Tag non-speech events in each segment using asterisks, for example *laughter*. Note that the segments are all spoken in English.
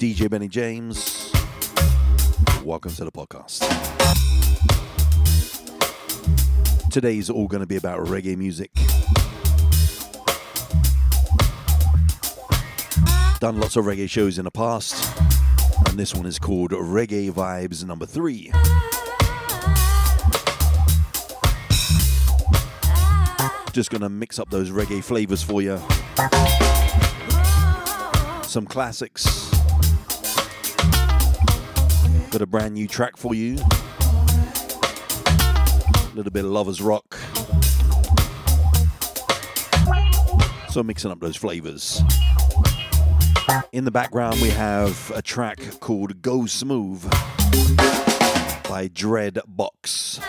DJ Benny James. Welcome to the podcast. Today's all going to be about reggae music. Done lots of reggae shows in the past, and this one is called Reggae Vibes number three. Just gonna mix up those reggae flavors for you. Some classics. Got a brand new track for you. A little bit of Lovers Rock. So mixing up those flavors. In the background, we have a track called Go Smooth by Dread Box.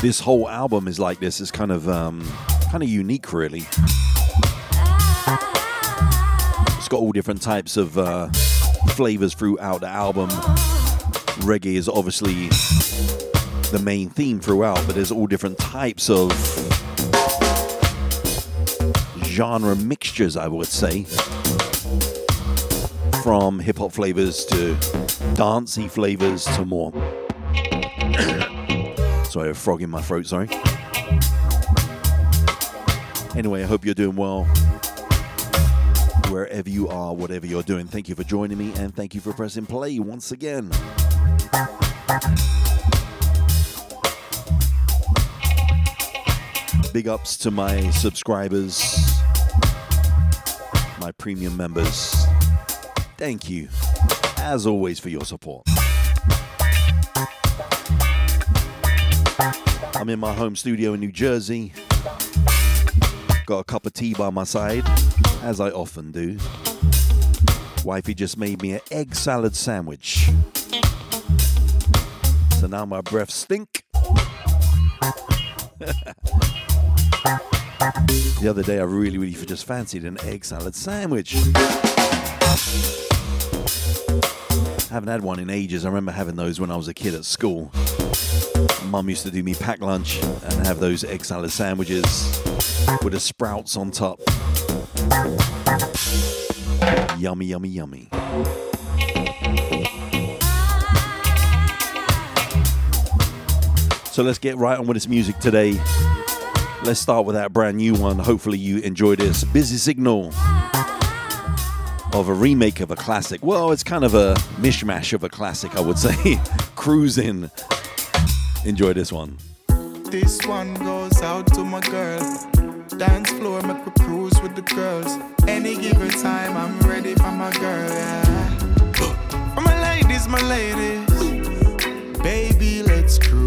This whole album is like this. It's kind of um, kind of unique, really. It's got all different types of uh, flavors throughout the album. Reggae is obviously the main theme throughout, but there's all different types of genre mixtures, I would say. From hip hop flavors to dancey flavors to more. *coughs* sorry, a frog in my throat, sorry. Anyway, I hope you're doing well. Wherever you are, whatever you're doing, thank you for joining me and thank you for pressing play once again. Big ups to my subscribers, my premium members. Thank you, as always, for your support. I'm in my home studio in New Jersey. Got a cup of tea by my side, as I often do. Wifey just made me an egg salad sandwich. So now my breath stink. *laughs* the other day I really, really just fancied an egg salad sandwich. Haven't had one in ages. I remember having those when I was a kid at school. Mum used to do me pack lunch and have those egg salad sandwiches with the sprouts on top. Yummy, yummy, yummy. So let's get right on with this music today. Let's start with that brand new one. Hopefully, you enjoy this. Busy Signal of a remake of a classic. Well, it's kind of a mishmash of a classic, I would say. *laughs* Cruising. Enjoy this one. This one goes out to my girl. Dance floor, make we cruise with the girls. Any given time, I'm ready for my girl. Yeah. For my ladies, my ladies, baby, let's cruise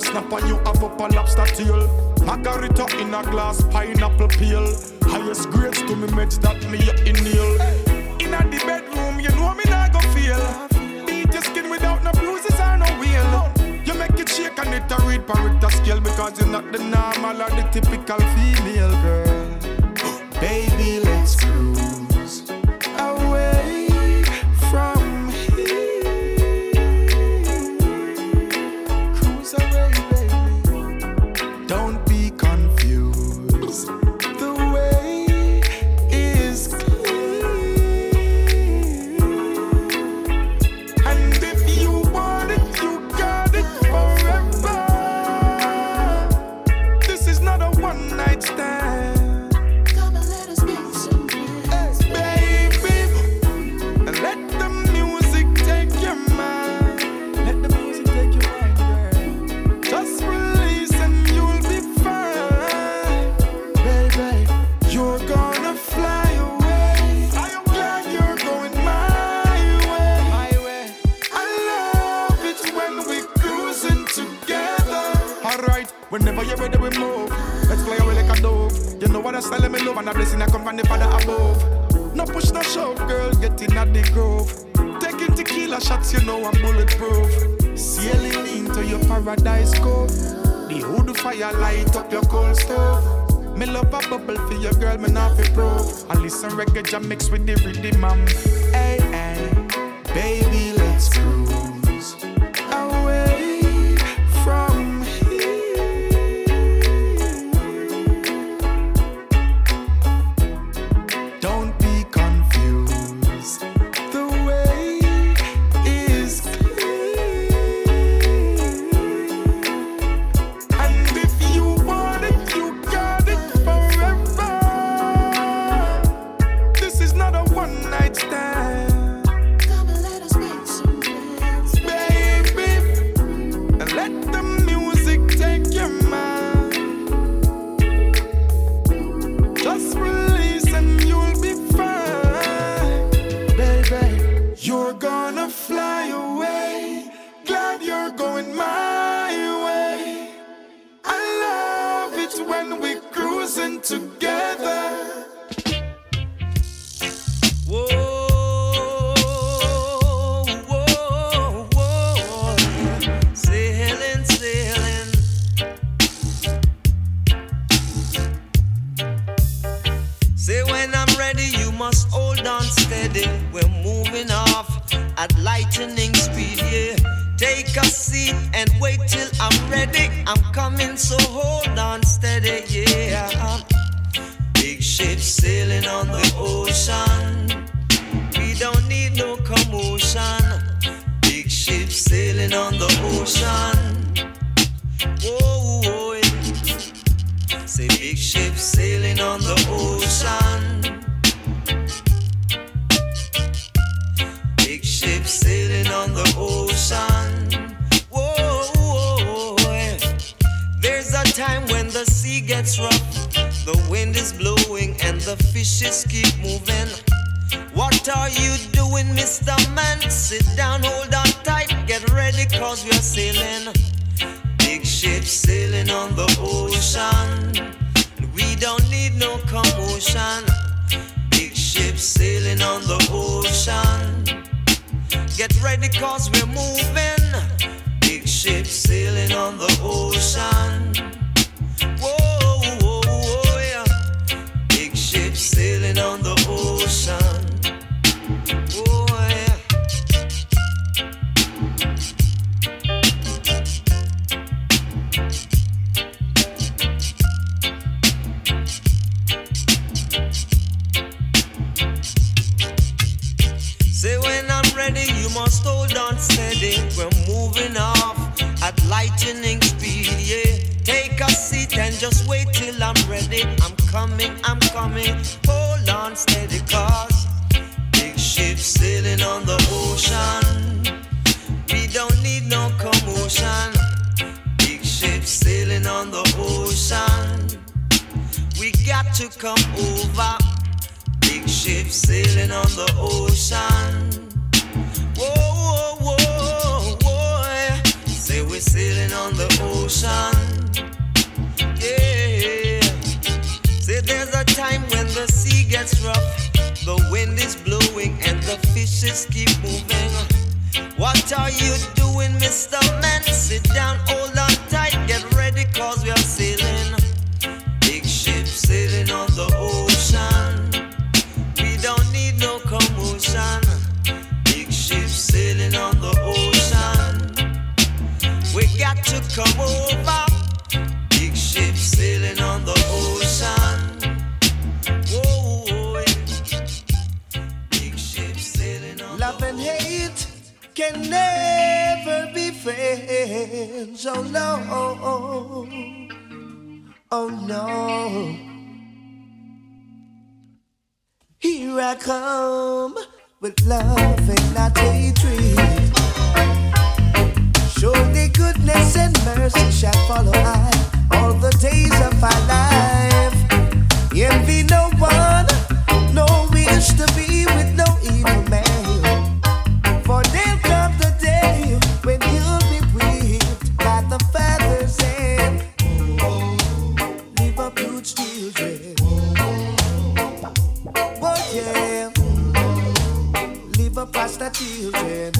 A snap and you have up a lobster tail. Margarita in a glass, pineapple peel. Highest grades to me meds that me inhale. In the bedroom, you know me not go feel. Beat your skin without no bruises or no wheel. You make it shake and it a read parita scale because you're not the normal or the typical female girl. *gasps* Baby, with the Get ready cause we're moving. Big ships sailing on the ocean. Whoa, whoa, whoa, yeah. Big ships sailing on the ocean. coming. Hold on steady, cause big ships sailing on the ocean. We don't need no commotion. Big ships sailing on the ocean. We got to come over. Big ships sailing on the ocean. Whoa, whoa, whoa, whoa. Say we're sailing on the ocean. rough, the wind is blowing, and the fishes keep moving. What are you doing, Mr. Man? Sit down. friends. Oh no, oh no. Here I come with love and not hatred. Surely goodness and mercy shall follow I all the days of my life. Envy no one, no wish to be. Prostitution.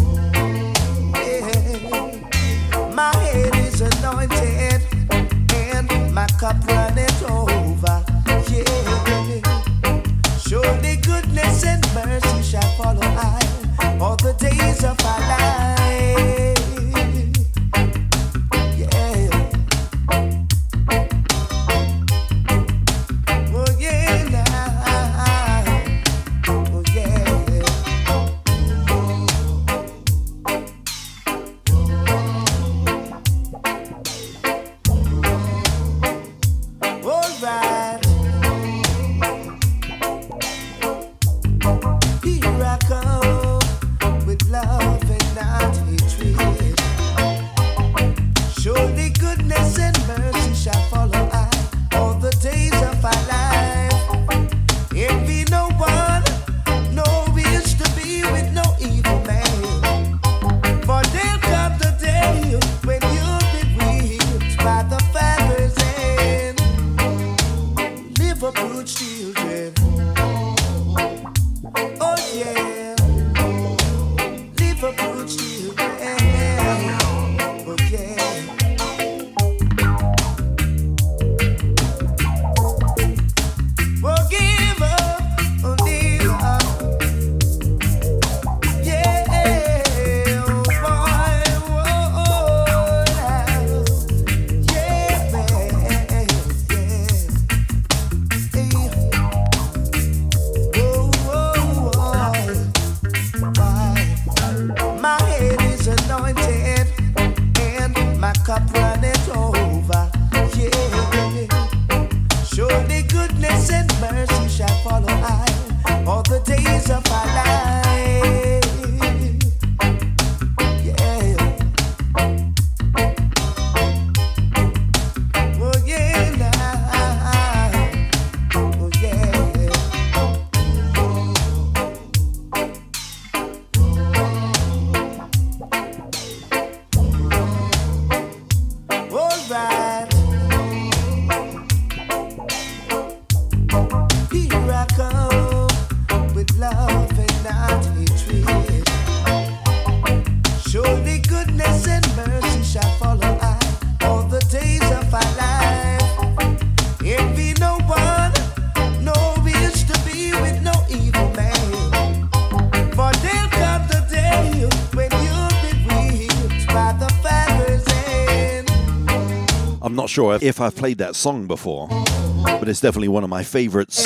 Sure if I've played that song before, but it's definitely one of my favorites.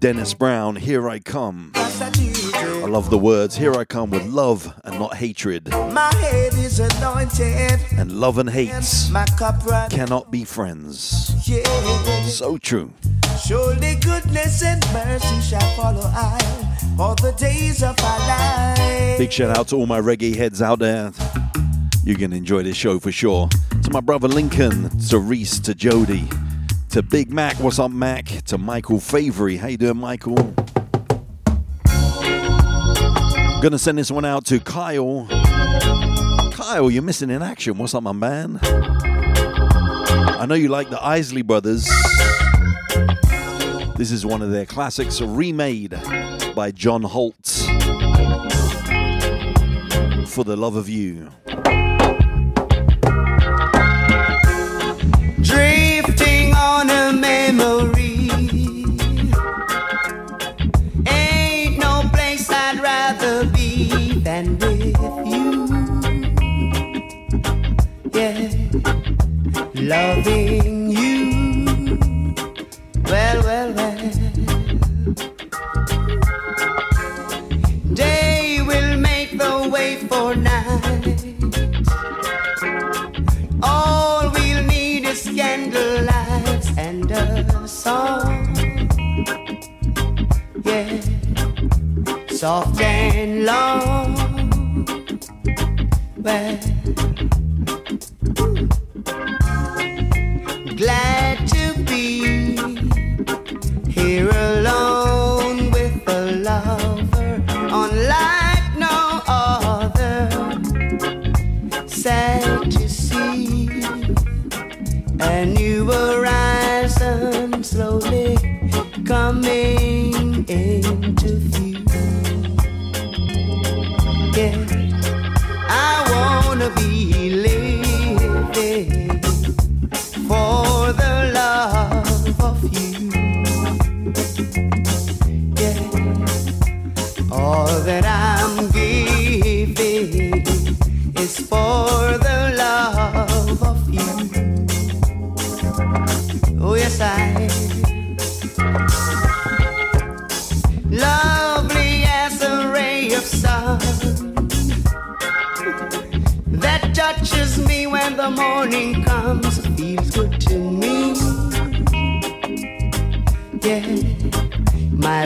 Dennis Brown, Here I Come. I love the words, Here I come with love and not hatred. My head is anointed, And love and hate my cannot be friends. Yeah. So true. Surely goodness and mercy shall follow I all the days of our life. Big shout out to all my reggae heads out there. You're going to enjoy this show for sure. To my brother Lincoln, to Reese, to Jody, to Big Mac, what's up, Mac? To Michael Favory, how you doing, Michael? I'm gonna send this one out to Kyle. Kyle, you're missing in action. What's up, my man? I know you like the Isley Brothers. This is one of their classics, remade by John Holt. For the love of you. Loving you. Well, well, well. Day will make the way for night. All we'll need is candlelight and a song. Yeah, soft and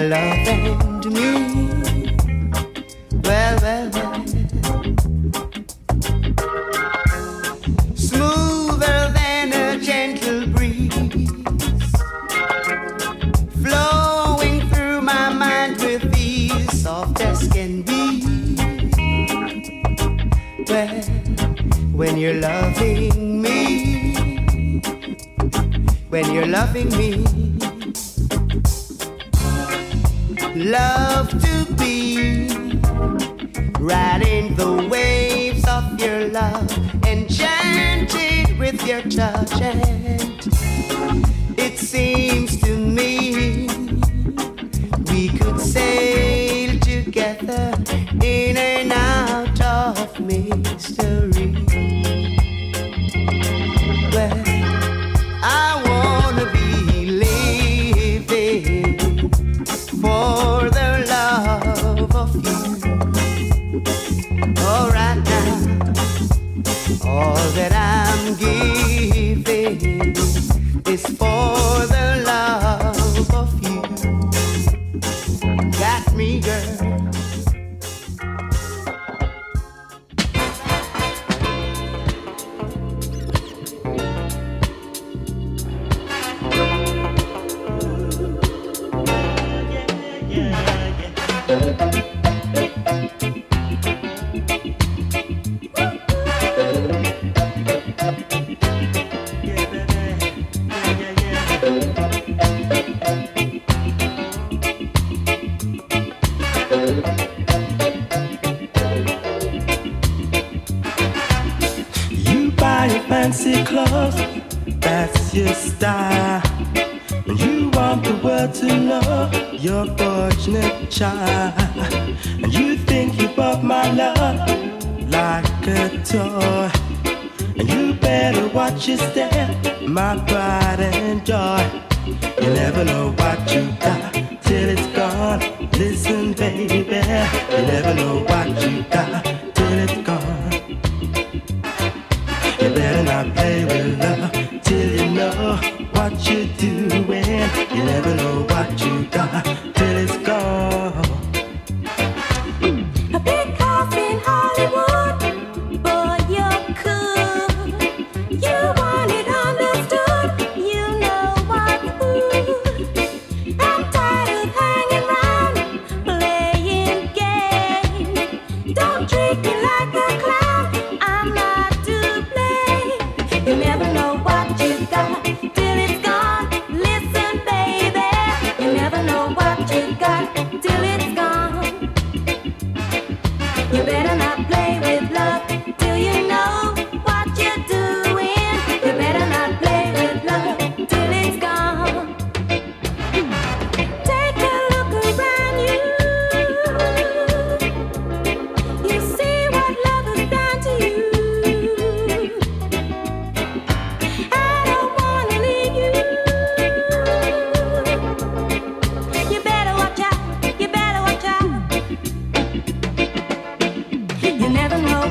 love and me. Well, well, well. Smoother than a gentle breeze, flowing through my mind with ease, soft as can be. Well, when you're loving me, when you're loving me. love to be. Riding the waves of your love, enchanted with your touch.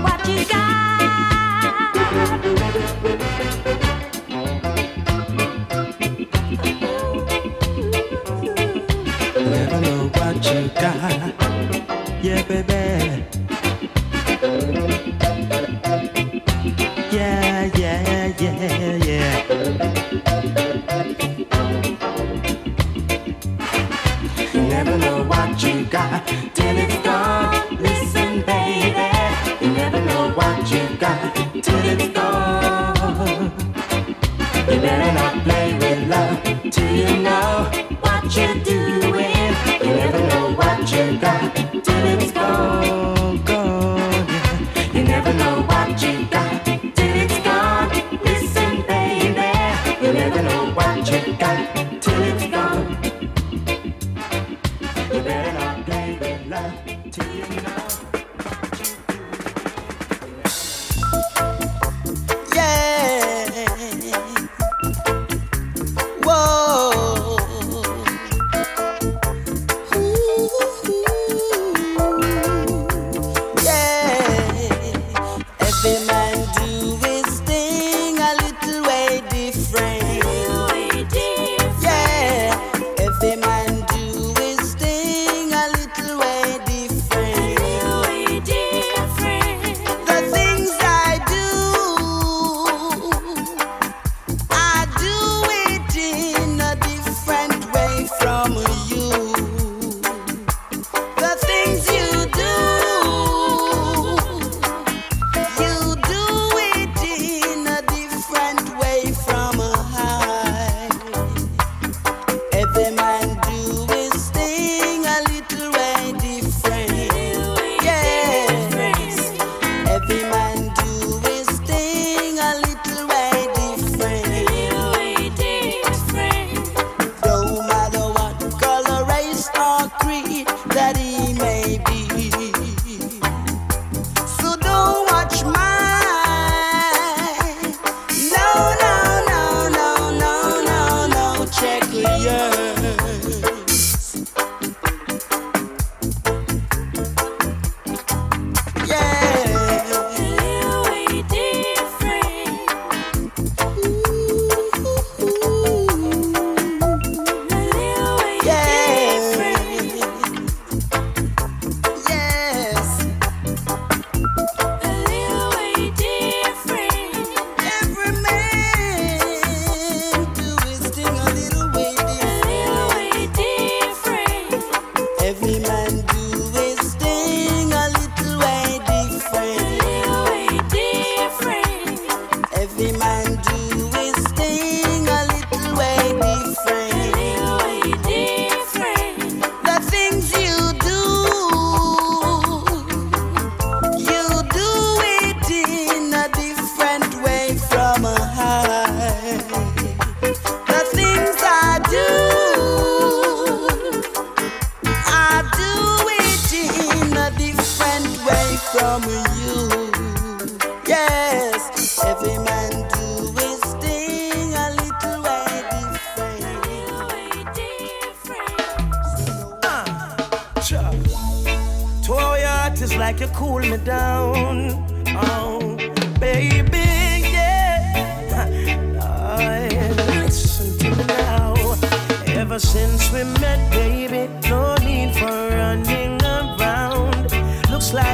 vou te dar.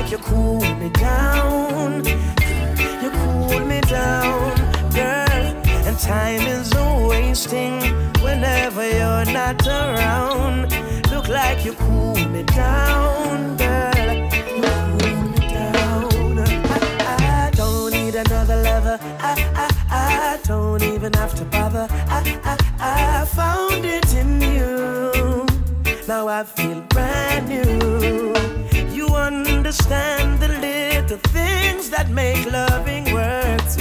Like you cool me down. You cool me down, girl. And time is wasting whenever you're not around. Look like you cool me down, girl. You cool me down. I, I don't need another lover. I, I, I don't even have to bother. I, I, I found it in you. Now I feel brand new. Understand the little things that make loving worth.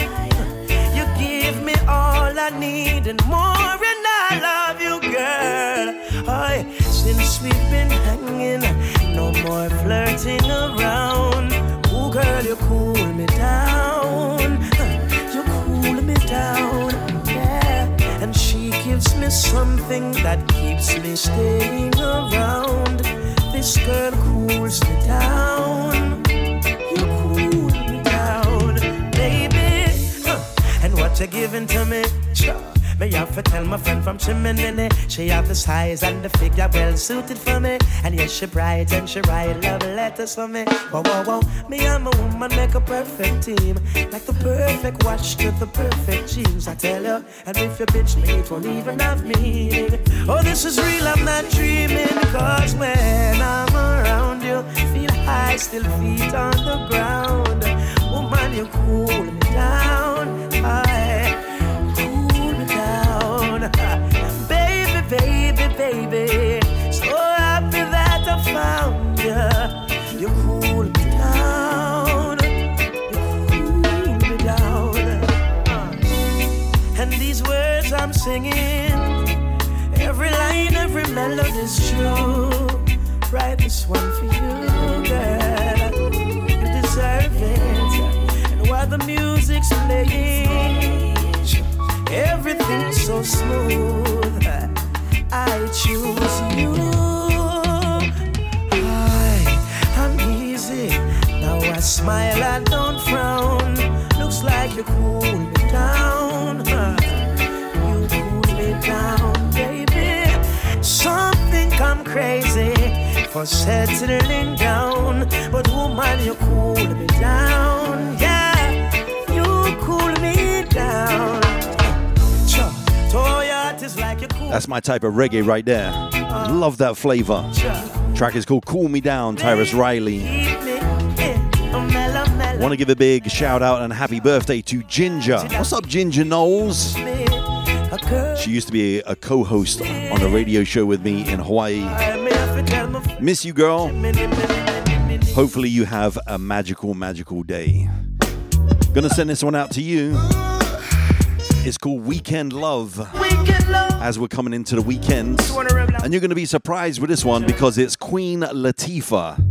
You give me all I need and more, and I love you, girl. Oh, since we've been hanging, no more flirting around. Oh, girl, you cool me down. You cool me down, yeah. And she gives me something that keeps me staying around. This girl cools me down. You cool me down, baby. And what you're giving to me? Sure. Me have to tell my friend from Chimney She have the size and the figure well suited for me. And yes, she bright and she write love letters for me. Whoa, whoa, whoa. Me and my woman make a perfect team. Like the perfect watch to the perfect jeans I tell you. And if you bitch me, it won't even have meaning Oh, this is real, I'm not dreaming. Cause when I'm around you Feel high, still feet on the ground. Woman, you're cool singing, every line, every melody's true. Write this one for you, girl. You deserve it. And while the music's playing, everything's so smooth. I choose you. I, I'm easy. Now I smile, I don't frown. Looks like you cool me down. Crazy for settling down. But woman, you cool me down. Yeah, you cool me down. Sure. Toya is like you cool That's my type of reggae right there. Love that flavor. Track is called Cool Me Down, Tarrus Riley. Want to give a big shout out and happy birthday to Ginger. What's up, Ginger Knowles? She used to be a co host on a radio show with me in Hawaii. Miss you, girl. Hopefully, you have a magical, magical day. Gonna send this one out to you. It's called Weekend Love. As we're coming into the weekend. And you're to be surprised with this one because it's Queen Latifah.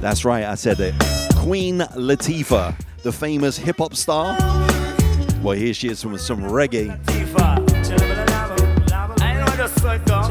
That's right, I said it. Queen Latifah, the famous hip hop star. Well, here she is from some reggae. I know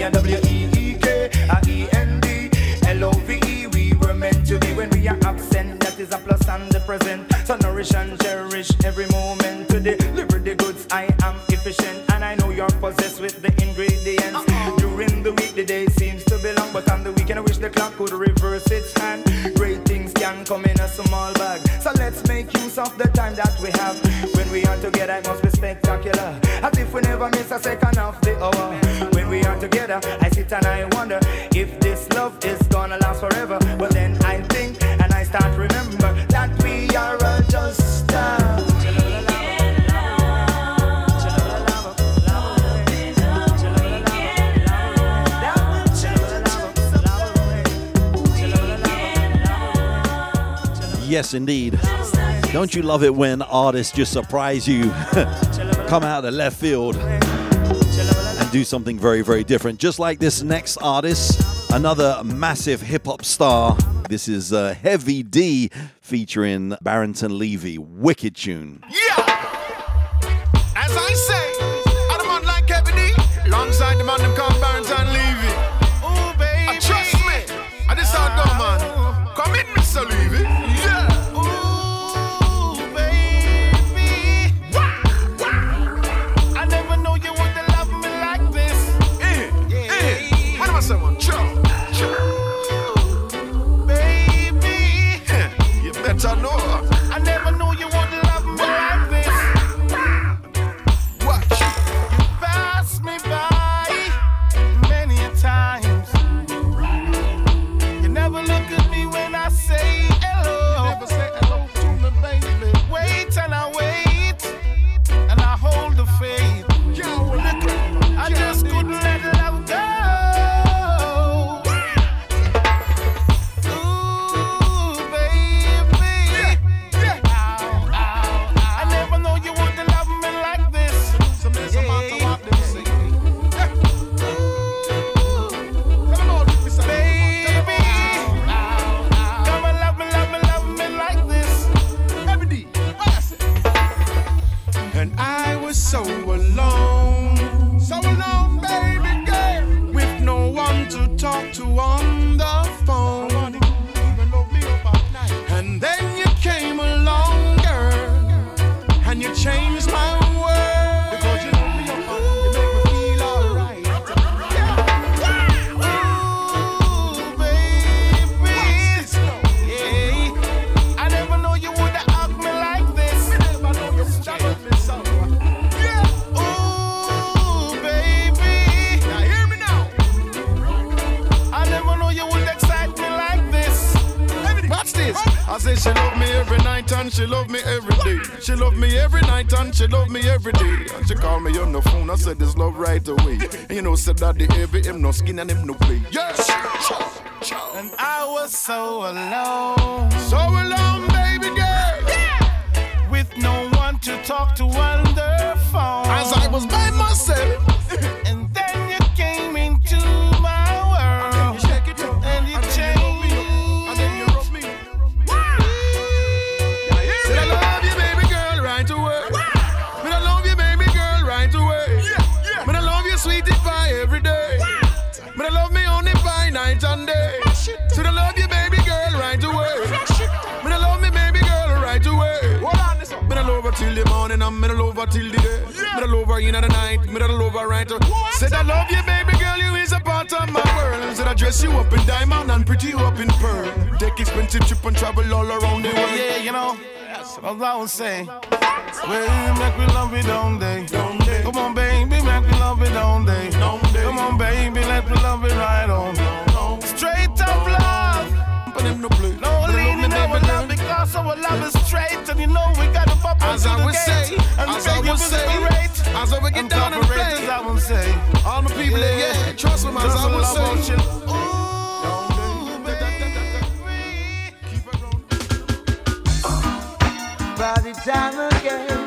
be a W E E K, a E N D L O V E. We were meant to be when we are absent. That is a plus and the present. So nourish and cherish every moment. To deliver the goods, I am efficient, and I know you're possessed with the ingredients. During the week, the day seems to be long, but on the weekend, I wish the clock could reverse its hand. Great things can come in a small bag. So let's make use of the time that we have. When we are together, it must be spectacular. Yes, indeed. Don't you love it when artists just surprise you, *laughs* come out of left field, and do something very, very different? Just like this next artist, another massive hip hop star. This is uh, Heavy D featuring Barrington Levy. Wicked tune. Yeah. As I say, daddy heavy, him no skin and him no play. Yes! And I was so alone. hour in the night, me that love her right. Said I love you, baby girl, you is a part of my world. Said I dress you up in diamond and pretty you up in pearl. Take expensive trip and travel all around the world. Yeah, you know, that's what I was saying. Well, make me love it all day. Come on, baby, make me love it all day. Come on, baby, let me love it right on time to play. Never love because our love is straight, and you know we gotta bump as I would say, and as I would say, as I would get down and play. As I would say, all the people, yeah, yeah trust me, as I would say. Ooh. By the time again.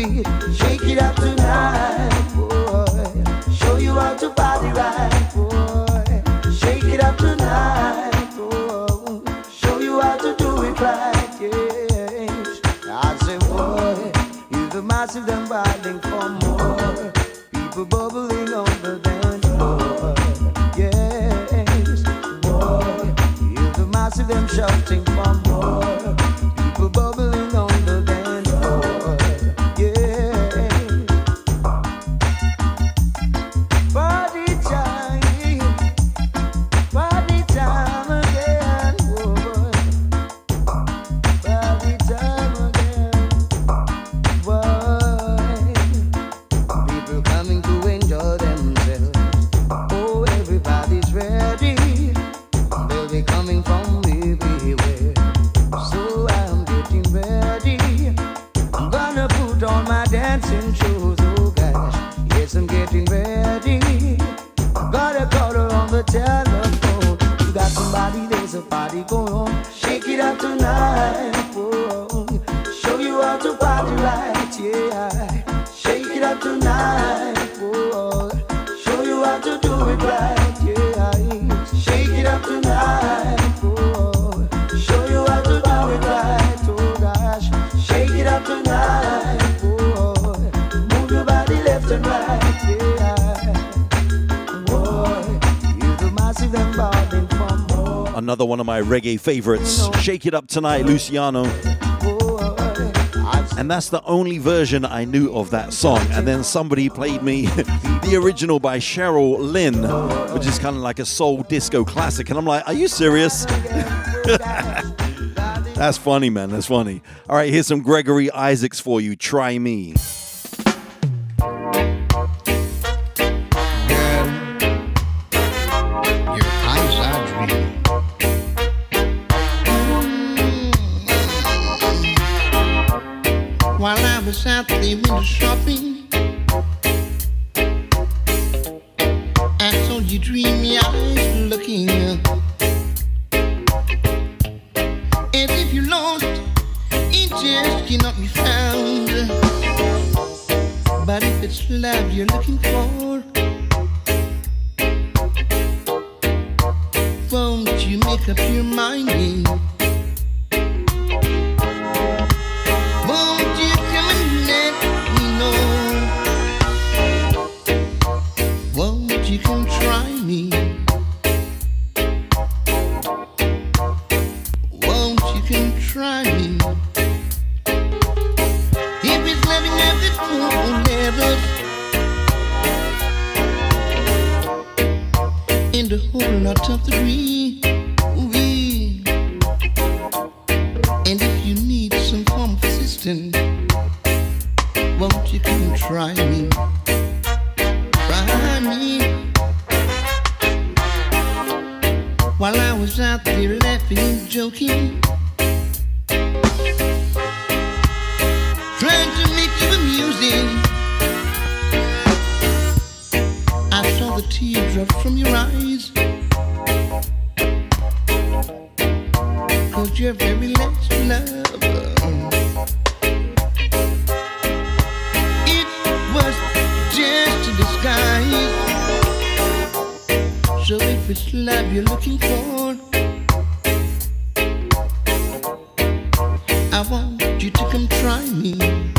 Shake it up tonight. Reggae favorites, Shake It Up Tonight, Luciano. And that's the only version I knew of that song. And then somebody played me *laughs* the original by Cheryl Lynn, which is kind of like a soul disco classic. And I'm like, are you serious? *laughs* That's funny, man. That's funny. All right, here's some Gregory Isaacs for you. Try me. It's love you're looking for, I want you to come try me.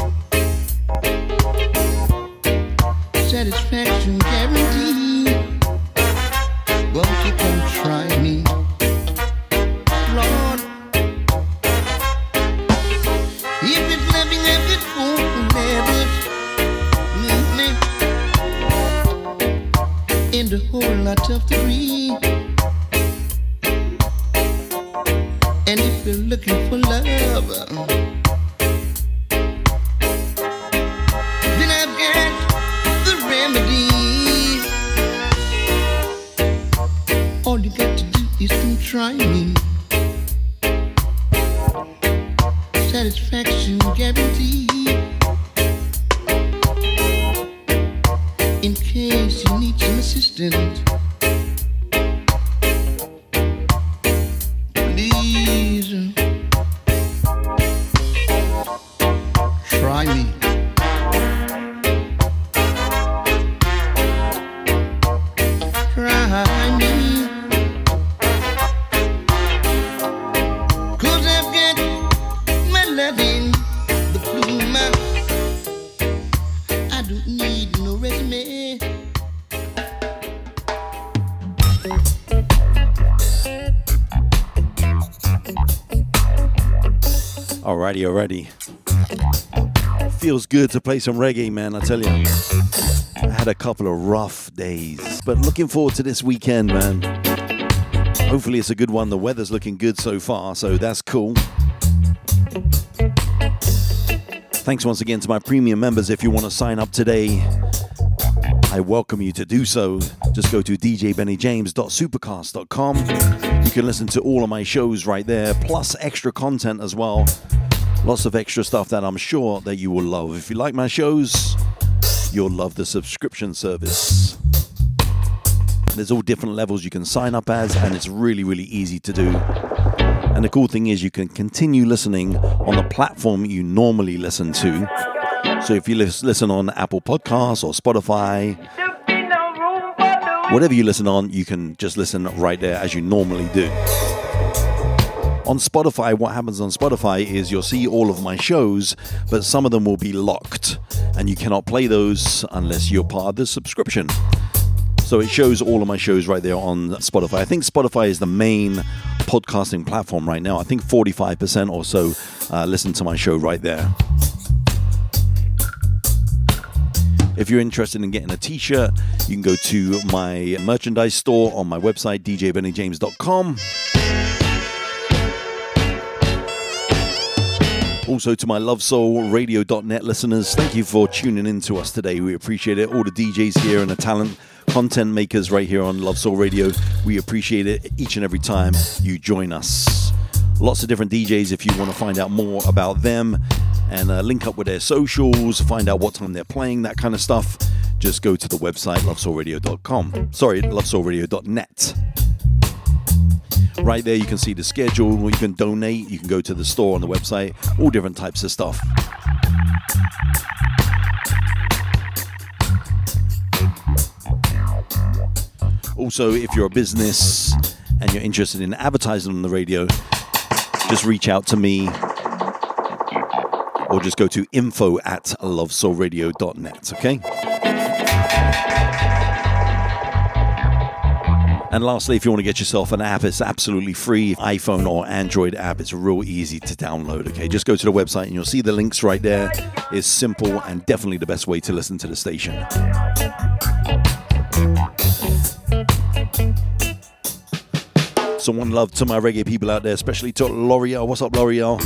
Alrighty. Feels good to play some reggae, man, I tell you. I had a couple of rough days, but looking forward to this weekend, man. Hopefully, it's a good one. The weather's looking good so far, so that's cool. Thanks once again to my premium members. If you want to sign up today, I welcome you to do so. Just go to djbennyjames.supercast.com. You can listen to all of my shows right there, plus extra content as well. Lots of extra stuff that I'm sure that you will love. If you like my shows, you'll love the subscription service. There's all different levels you can sign up as, and it's really, really easy to do. And the cool thing is, you can continue listening on the platform you normally listen to. So if you listen on Apple Podcasts or Spotify, whatever you listen on, you can just listen right there as you normally do. On Spotify, what happens on Spotify is you'll see all of my shows, but some of them will be locked, and you cannot play those unless you're part of the subscription. So it shows all of my shows right there on Spotify. I think Spotify is the main podcasting platform right now. I think 45% or so uh, listen to my show right there. If you're interested in getting a t-shirt, you can go to my merchandise store on my website, djbennyjames.com. Also to my lovesoulradio.net listeners, thank you for tuning in to us today. We appreciate it. All the DJs here and the talent content makers right here on Love Soul Radio, we appreciate it each and every time you join us. Lots of different DJs if you want to find out more about them and uh, link up with their socials, find out what time they're playing, that kind of stuff. Just go to the website lovesoulradio.com. Sorry, lovesoulradio.net. Right there, you can see the schedule, you can donate, you can go to the store on the website, all different types of stuff. Also, if you're a business and you're interested in advertising on the radio, just reach out to me or just go to info at lovesoulradio.net, okay? And lastly, if you want to get yourself an app, it's absolutely free. iPhone or Android app, it's real easy to download. Okay, just go to the website and you'll see the links right there. It's simple and definitely the best way to listen to the station. So one love to my reggae people out there, especially to L'Oreal. What's up, L'Oreal?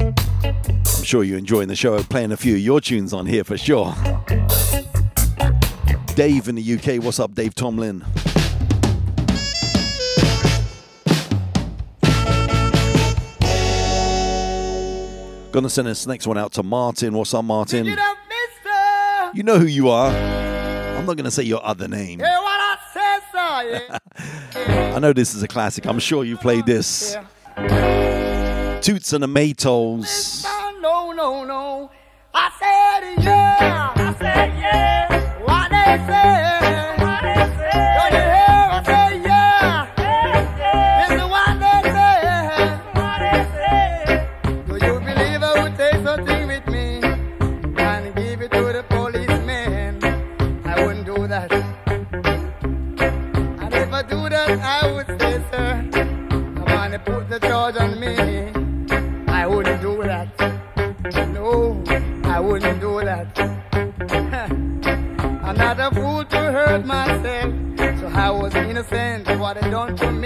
I'm sure you're enjoying the show. Playing a few of your tunes on here for sure. Dave in the UK. What's up, Dave Tomlin? Gonna send this next one out to Martin. What's up, Martin? You know who you are. I'm not gonna say your other name. I say, yeah. *laughs* I know this is a classic. I'm sure you played this. Toots and the Maytals. No, no, no. I said yeah. I said yeah. What they say. Of what they done to me.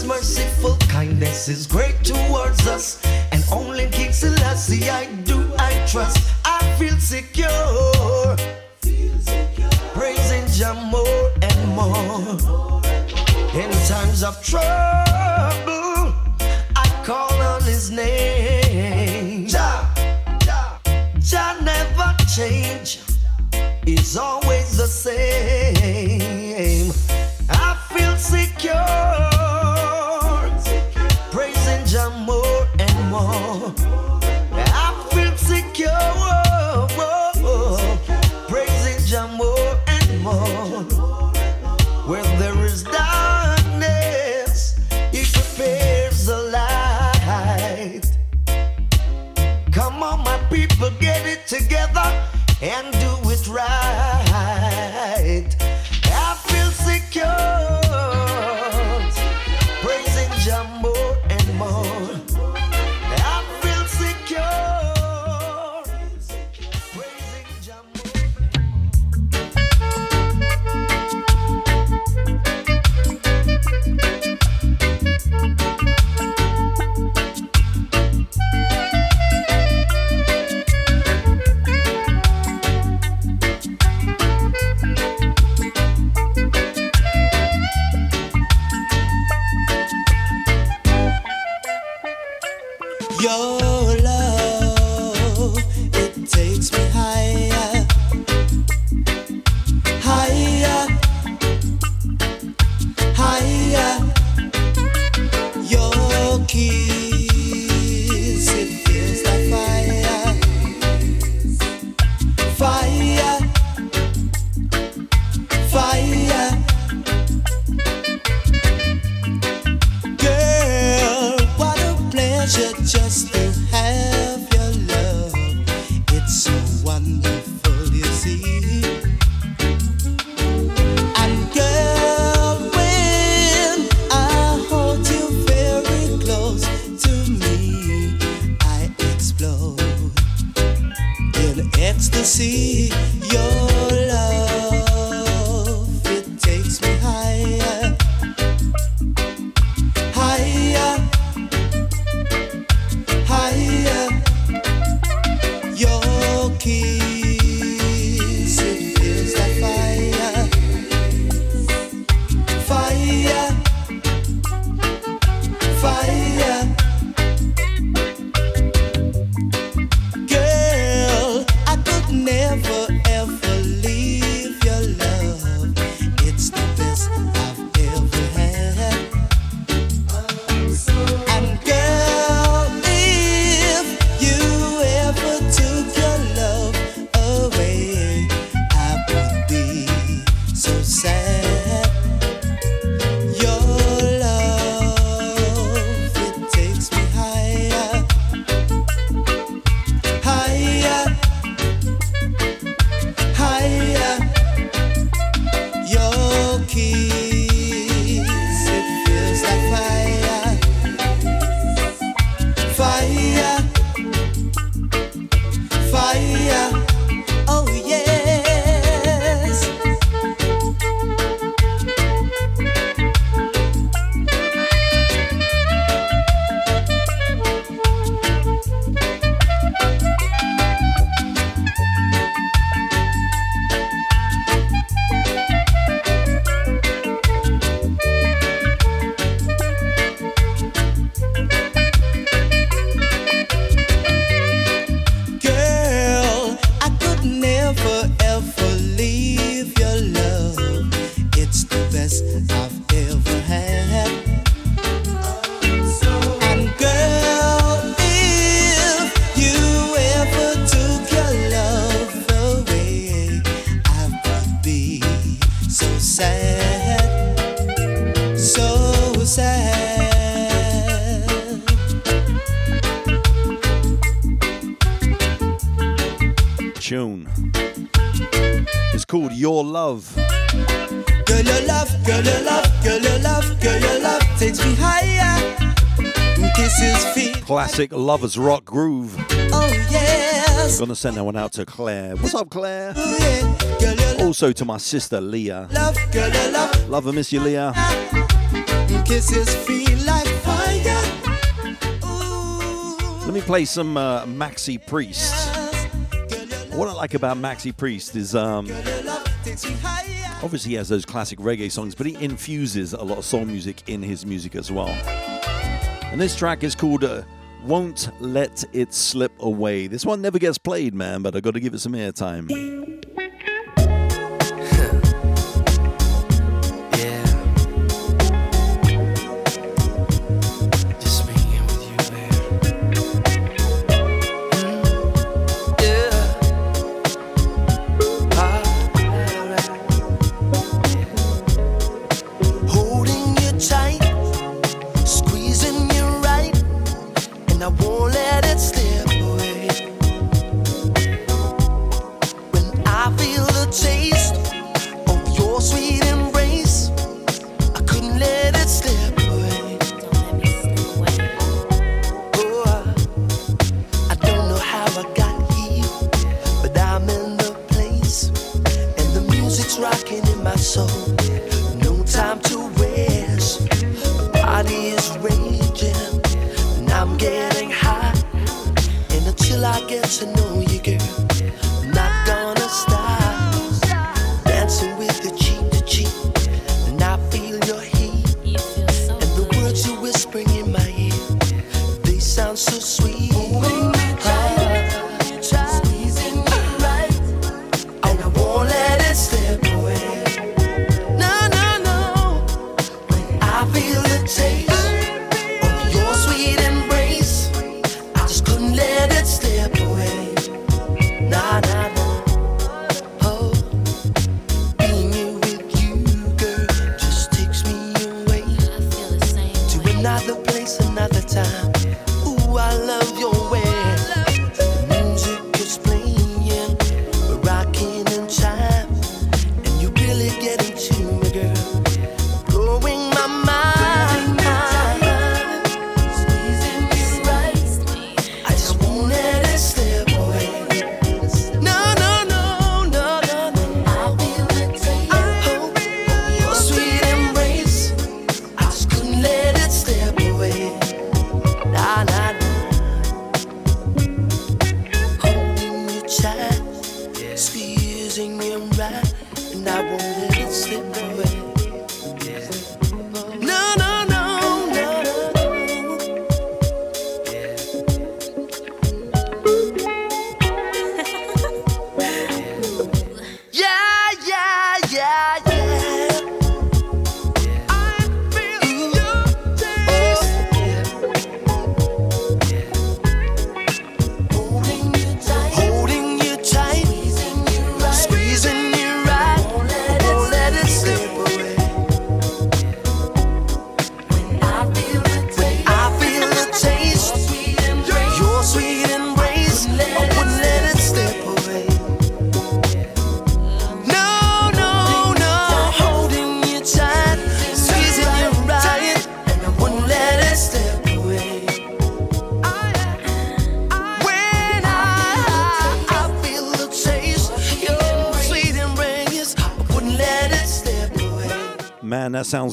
His merciful kindness is great towards us, and only King Selassie I do I trust. I feel secure, feel secure. praising Jah more and more in times of trouble. Classic lovers rock groove. oh yes. Gonna send that one out to Claire. What's up, Claire? Oh, yeah. Girl, Also to my sister Leah. love, girl, love, Love and miss you, Leah. kisses feel like fire. Ooh, Let me play some uh, Maxi Priest. What I like about Maxi Priest is um, girl, your love takes me higher. obviously he has those classic reggae songs, but he infuses a lot of soul music in his music as well. And this track is called uh, Won't Let It Slip Away. This one never gets played, man, but I got to give it some airtime.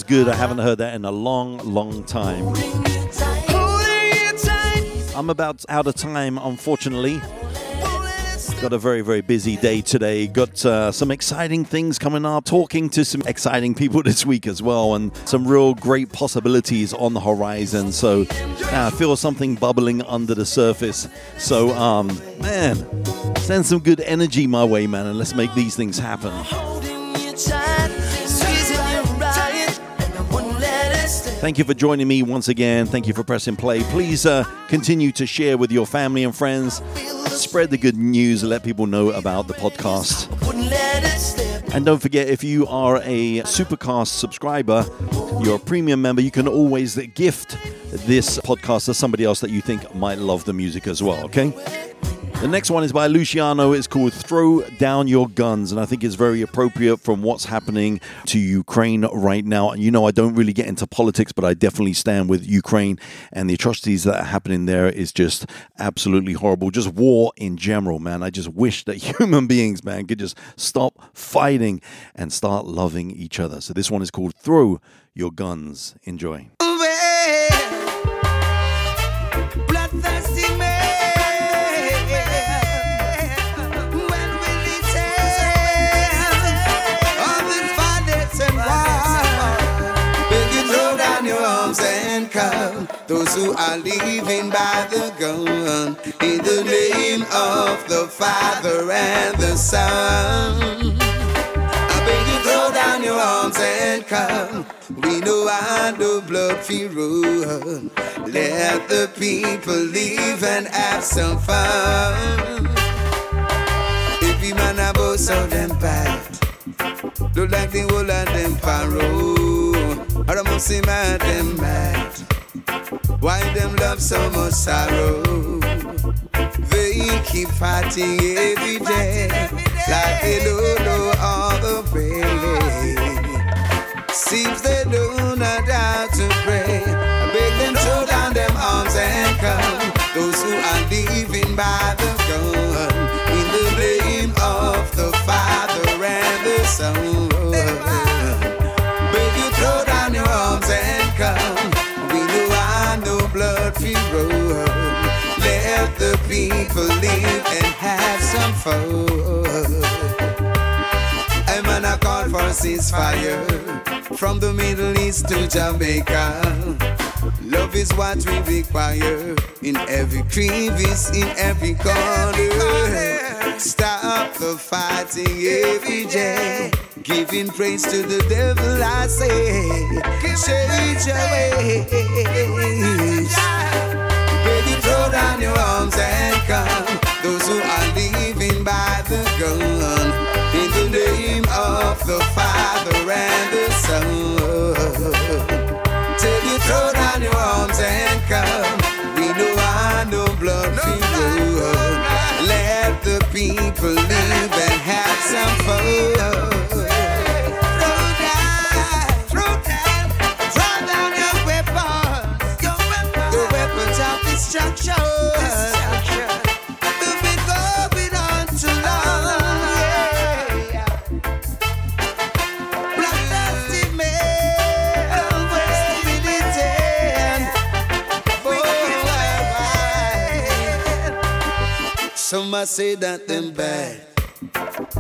Good. I haven't heard that in a long, long time. I'm about out of time, unfortunately. Got a very, very busy day today. Got uh, some exciting things coming up. Talking to some exciting people *laughs* this week as well, and some real great possibilities on the horizon. So, uh, I feel something bubbling under the surface. So, um, man, send some good energy my way, man, and let's make these things happen. Thank you for joining me once again. Thank you for pressing play. Please uh, continue to share with your family and friends. Spread the good news let people know about the podcast. And don't forget, if you are a Supercast subscriber, you're a premium member, you can always gift this podcast to somebody else that you think might love the music as well, okay? The next one is by Luciano. It's called Throw Down Your Guns, and I think it's very appropriate from what's happening to Ukraine right now. And you know, I don't really get into politics, but I definitely stand with Ukraine, and the atrocities that are happening there is just absolutely horrible. Just war in general, man. I just wish that *laughs* human beings, man, could just stop fighting and start loving each other. So this one is called Throw Your Guns. Enjoy. Those who are living by the gun, in the name of the Father and the Son. I beg you throw down your arms and come. We know I know blood feel run. Let the people live and have some fun. Every man a boss of them bad. Look like the whole of them paro. Or I must see mad them mad. Why them love so much sorrow? They keep fighting every day, like they don't know all the way. Seems they do not how to pray. I beg them throw down them arms and come. Those who are living by the gun, in the name of the Father and the Son. People live and have some fun. I'm on a call for ceasefire from the Middle East to Jamaica. Love is what we require in every crevice, in every corner. Stop the fighting every day. Giving praise to the devil, I say. Change your ways. Throw down your arms and come. Those who are living by the gun, in the name of the Father and the Son. Till you throw down your arms and come. We know I know blood. Let the people live Might say that them bad.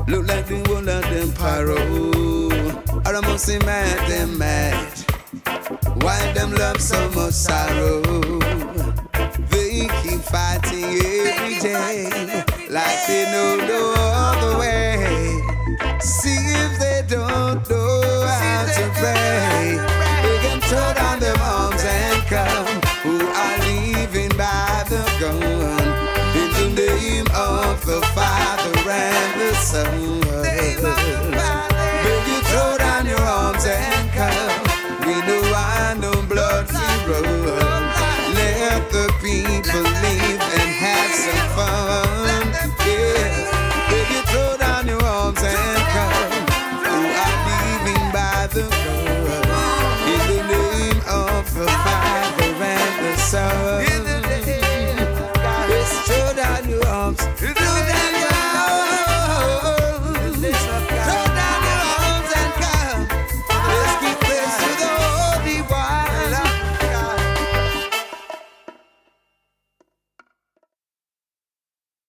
Look like the whole of them paro. I must say mad, them mad. Why them love so much sorrow? They keep fighting every day, like they know no other way. See if they don't know how to pray. Will you throw down your arms and come? We know. Let the people leave and have some fun.